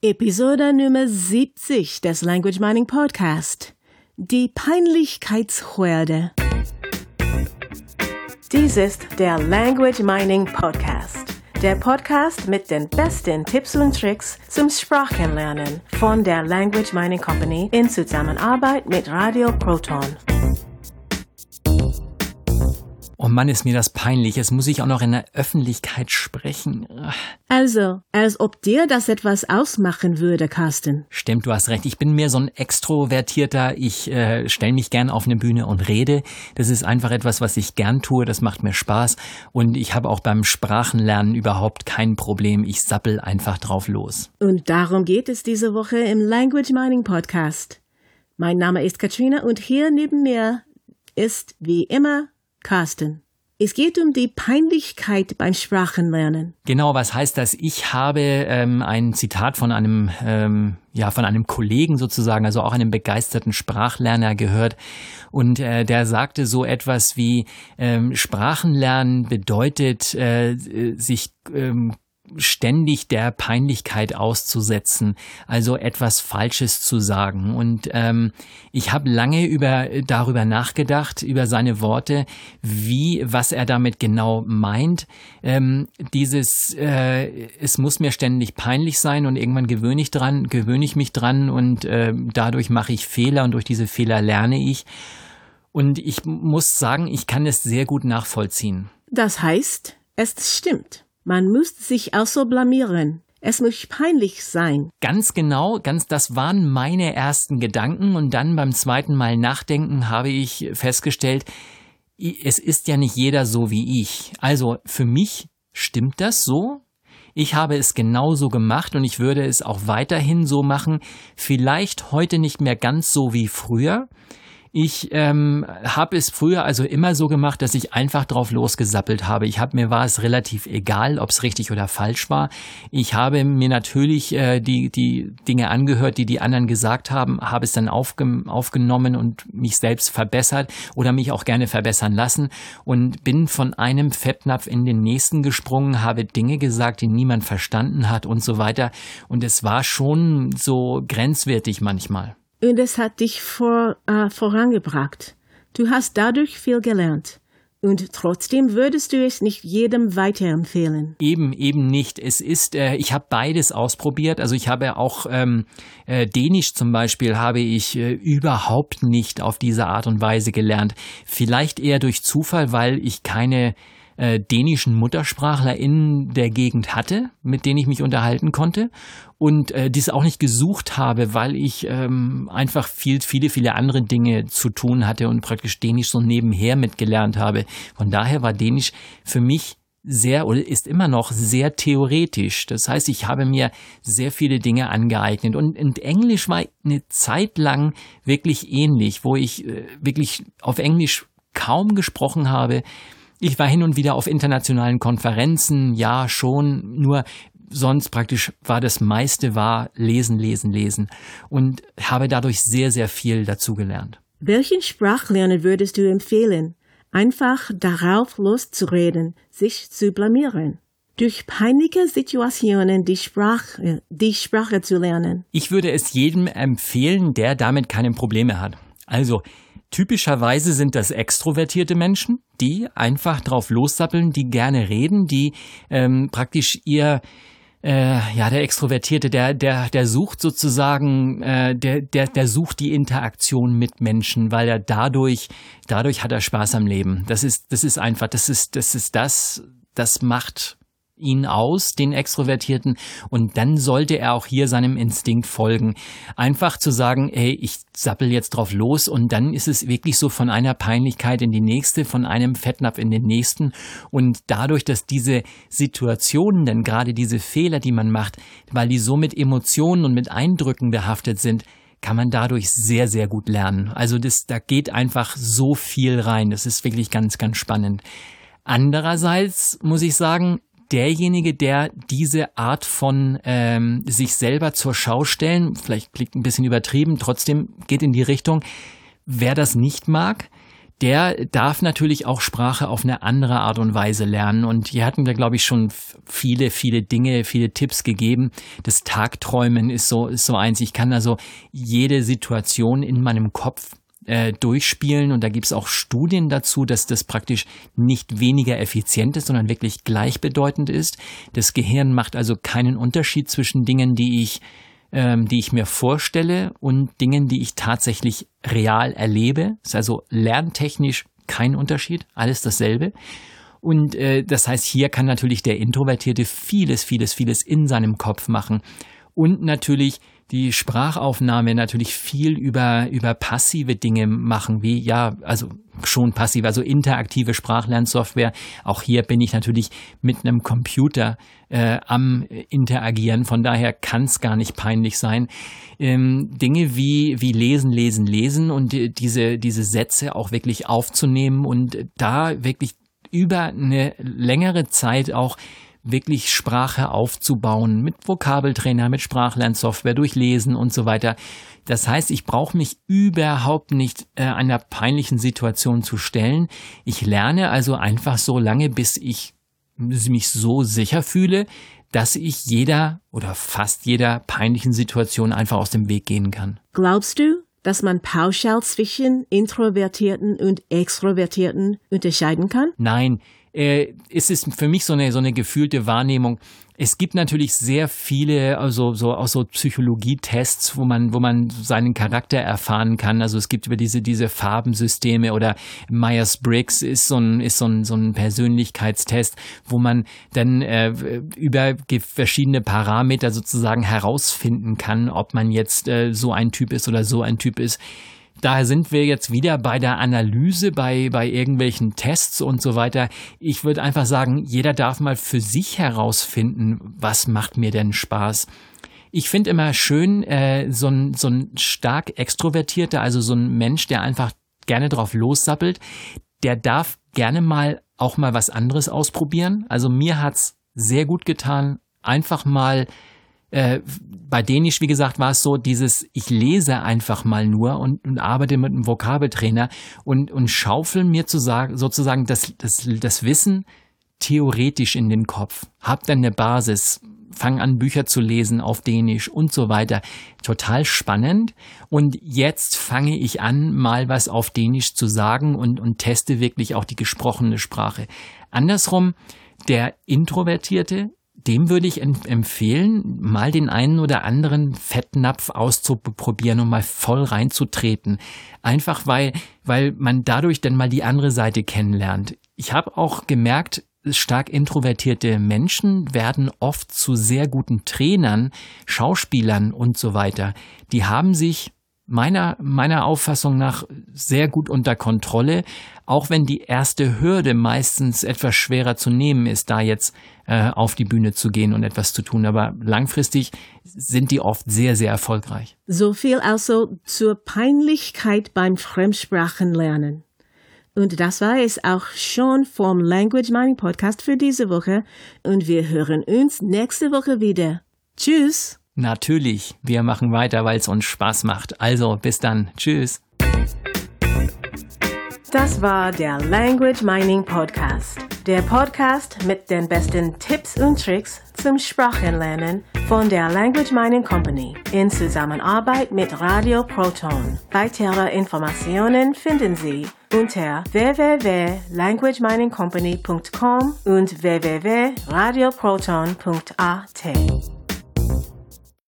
Episode Nummer 70 des Language Mining Podcast. Die Peinlichkeitshorde. Dies ist der Language Mining Podcast. Der Podcast mit den besten Tipps und Tricks zum Sprachenlernen von der Language Mining Company in Zusammenarbeit mit Radio Proton. Oh Mann, ist mir das peinlich. Jetzt muss ich auch noch in der Öffentlichkeit sprechen. Also, als ob dir das etwas ausmachen würde, Carsten. Stimmt, du hast recht. Ich bin mehr so ein Extrovertierter. Ich äh, stelle mich gern auf eine Bühne und rede. Das ist einfach etwas, was ich gern tue. Das macht mir Spaß. Und ich habe auch beim Sprachenlernen überhaupt kein Problem. Ich sappel einfach drauf los. Und darum geht es diese Woche im Language Mining Podcast. Mein Name ist Katrina und hier neben mir ist wie immer Carsten. Es geht um die Peinlichkeit beim Sprachenlernen. Genau, was heißt das? Ich habe ähm, ein Zitat von einem, ähm, ja, von einem Kollegen sozusagen, also auch einem begeisterten Sprachlerner gehört. Und äh, der sagte so etwas wie, ähm, Sprachenlernen bedeutet, äh, sich ähm, ständig der Peinlichkeit auszusetzen, also etwas Falsches zu sagen. Und ähm, ich habe lange über darüber nachgedacht, über seine Worte, wie, was er damit genau meint. Ähm, dieses, äh, es muss mir ständig peinlich sein und irgendwann gewöhne ich dran, gewöhne ich mich dran und äh, dadurch mache ich Fehler und durch diese Fehler lerne ich. Und ich muss sagen, ich kann es sehr gut nachvollziehen. Das heißt, es stimmt. Man müsste sich auch so blamieren. Es muss peinlich sein. Ganz genau, ganz das waren meine ersten Gedanken und dann beim zweiten Mal nachdenken habe ich festgestellt, es ist ja nicht jeder so wie ich. Also für mich stimmt das so. Ich habe es genauso gemacht und ich würde es auch weiterhin so machen. Vielleicht heute nicht mehr ganz so wie früher. Ich ähm, habe es früher also immer so gemacht, dass ich einfach drauf losgesappelt habe. Ich habe mir war es relativ egal, ob es richtig oder falsch war. Ich habe mir natürlich äh, die die Dinge angehört, die die anderen gesagt haben, habe es dann aufge aufgenommen und mich selbst verbessert oder mich auch gerne verbessern lassen und bin von einem Fettnapf in den nächsten gesprungen, habe Dinge gesagt, die niemand verstanden hat und so weiter. Und es war schon so grenzwertig manchmal und es hat dich vor, äh, vorangebracht. Du hast dadurch viel gelernt. Und trotzdem würdest du es nicht jedem weiterempfehlen. Eben, eben nicht. Es ist, äh, ich habe beides ausprobiert. Also ich habe auch ähm, äh, Dänisch zum Beispiel habe ich äh, überhaupt nicht auf diese Art und Weise gelernt. Vielleicht eher durch Zufall, weil ich keine äh, dänischen Muttersprachler in der Gegend hatte, mit denen ich mich unterhalten konnte und äh, dies auch nicht gesucht habe, weil ich ähm, einfach viel, viele, viele andere Dinge zu tun hatte und praktisch Dänisch so nebenher mitgelernt habe. Von daher war Dänisch für mich sehr oder ist immer noch sehr theoretisch. Das heißt, ich habe mir sehr viele Dinge angeeignet und, und Englisch war eine Zeit lang wirklich ähnlich, wo ich äh, wirklich auf Englisch kaum gesprochen habe. Ich war hin und wieder auf internationalen Konferenzen, ja schon, nur sonst praktisch war das meiste war lesen, lesen, lesen und habe dadurch sehr, sehr viel dazugelernt. Welchen Sprachlerner würdest du empfehlen? Einfach darauf loszureden, sich zu blamieren durch peinliche Situationen die Sprache, die Sprache zu lernen. Ich würde es jedem empfehlen, der damit keine Probleme hat. Also Typischerweise sind das extrovertierte Menschen, die einfach drauf lossappeln, die gerne reden, die ähm, praktisch ihr äh, ja, der Extrovertierte, der, der, der sucht sozusagen, äh, der, der, der sucht die Interaktion mit Menschen, weil er dadurch, dadurch hat er Spaß am Leben. Das ist, das ist einfach, das ist, das ist das, das macht ihn aus, den Extrovertierten, und dann sollte er auch hier seinem Instinkt folgen. Einfach zu sagen, ey, ich sappel jetzt drauf los und dann ist es wirklich so von einer Peinlichkeit in die nächste, von einem Fettnapf in den nächsten und dadurch, dass diese Situationen, denn gerade diese Fehler, die man macht, weil die so mit Emotionen und mit Eindrücken behaftet sind, kann man dadurch sehr, sehr gut lernen. Also das, da geht einfach so viel rein. Das ist wirklich ganz, ganz spannend. Andererseits muss ich sagen, derjenige, der diese Art von ähm, sich selber zur Schau stellen, vielleicht klingt ein bisschen übertrieben, trotzdem geht in die Richtung, wer das nicht mag, der darf natürlich auch Sprache auf eine andere Art und Weise lernen. Und hier hatten wir, glaube ich, schon viele, viele Dinge, viele Tipps gegeben. Das Tagträumen ist so, ist so eins. Ich kann also jede Situation in meinem Kopf äh, durchspielen. Und da gibt es auch Studien dazu, dass das praktisch nicht weniger effizient ist, sondern wirklich gleichbedeutend ist. Das Gehirn macht also keinen Unterschied zwischen Dingen, die ich ähm, die ich mir vorstelle und Dingen, die ich tatsächlich real erlebe. Ist also lerntechnisch kein Unterschied, alles dasselbe. Und äh, das heißt, hier kann natürlich der Introvertierte vieles, vieles, vieles in seinem Kopf machen. Und natürlich die Sprachaufnahme natürlich viel über, über passive Dinge machen, wie ja, also schon passiv, also interaktive Sprachlernsoftware. Auch hier bin ich natürlich mit einem Computer äh, am Interagieren, von daher kann es gar nicht peinlich sein. Ähm, Dinge wie, wie lesen, lesen, lesen und diese, diese Sätze auch wirklich aufzunehmen und da wirklich über eine längere Zeit auch wirklich Sprache aufzubauen mit Vokabeltrainer, mit Sprachlernsoftware, durch Lesen und so weiter. Das heißt, ich brauche mich überhaupt nicht äh, einer peinlichen Situation zu stellen. Ich lerne also einfach so lange, bis ich mich so sicher fühle, dass ich jeder oder fast jeder peinlichen Situation einfach aus dem Weg gehen kann. Glaubst du, dass man pauschal zwischen Introvertierten und Extrovertierten unterscheiden kann? Nein, äh, es ist für mich so eine, so eine gefühlte Wahrnehmung. Es gibt natürlich sehr viele, also so auch so Psychologietests, wo man, wo man seinen Charakter erfahren kann. Also es gibt über diese, diese Farbensysteme oder Myers-Briggs ist so ein, ist so ein, so ein Persönlichkeitstest, wo man dann äh, über verschiedene Parameter sozusagen herausfinden kann, ob man jetzt äh, so ein Typ ist oder so ein Typ ist. Daher sind wir jetzt wieder bei der Analyse, bei, bei irgendwelchen Tests und so weiter. Ich würde einfach sagen, jeder darf mal für sich herausfinden, was macht mir denn Spaß. Ich finde immer schön, äh, so, ein, so ein stark extrovertierter, also so ein Mensch, der einfach gerne drauf lossappelt, der darf gerne mal auch mal was anderes ausprobieren. Also mir hat's sehr gut getan, einfach mal äh, bei Dänisch, wie gesagt, war es so, dieses, ich lese einfach mal nur und, und arbeite mit einem Vokabeltrainer und, und schaufel mir zu sagen, sozusagen das, das, das Wissen theoretisch in den Kopf. Hab dann eine Basis, fang an, Bücher zu lesen auf Dänisch und so weiter. Total spannend. Und jetzt fange ich an, mal was auf Dänisch zu sagen und, und teste wirklich auch die gesprochene Sprache. Andersrum, der Introvertierte dem würde ich empfehlen, mal den einen oder anderen Fettnapf auszuprobieren und mal voll reinzutreten. Einfach weil, weil man dadurch dann mal die andere Seite kennenlernt. Ich habe auch gemerkt, stark introvertierte Menschen werden oft zu sehr guten Trainern, Schauspielern und so weiter. Die haben sich meiner, meiner Auffassung nach sehr gut unter Kontrolle, auch wenn die erste Hürde meistens etwas schwerer zu nehmen ist, da jetzt äh, auf die Bühne zu gehen und etwas zu tun. Aber langfristig sind die oft sehr, sehr erfolgreich. So viel also zur Peinlichkeit beim Fremdsprachenlernen. Und das war es auch schon vom Language Mining Podcast für diese Woche. Und wir hören uns nächste Woche wieder. Tschüss. Natürlich, wir machen weiter, weil es uns Spaß macht. Also bis dann. Tschüss. Das war der Language Mining Podcast. Der Podcast mit den besten Tipps und Tricks zum Sprachenlernen von der Language Mining Company in Zusammenarbeit mit Radio Proton. Weitere Informationen finden Sie unter www.languageminingcompany.com und www.radioproton.at.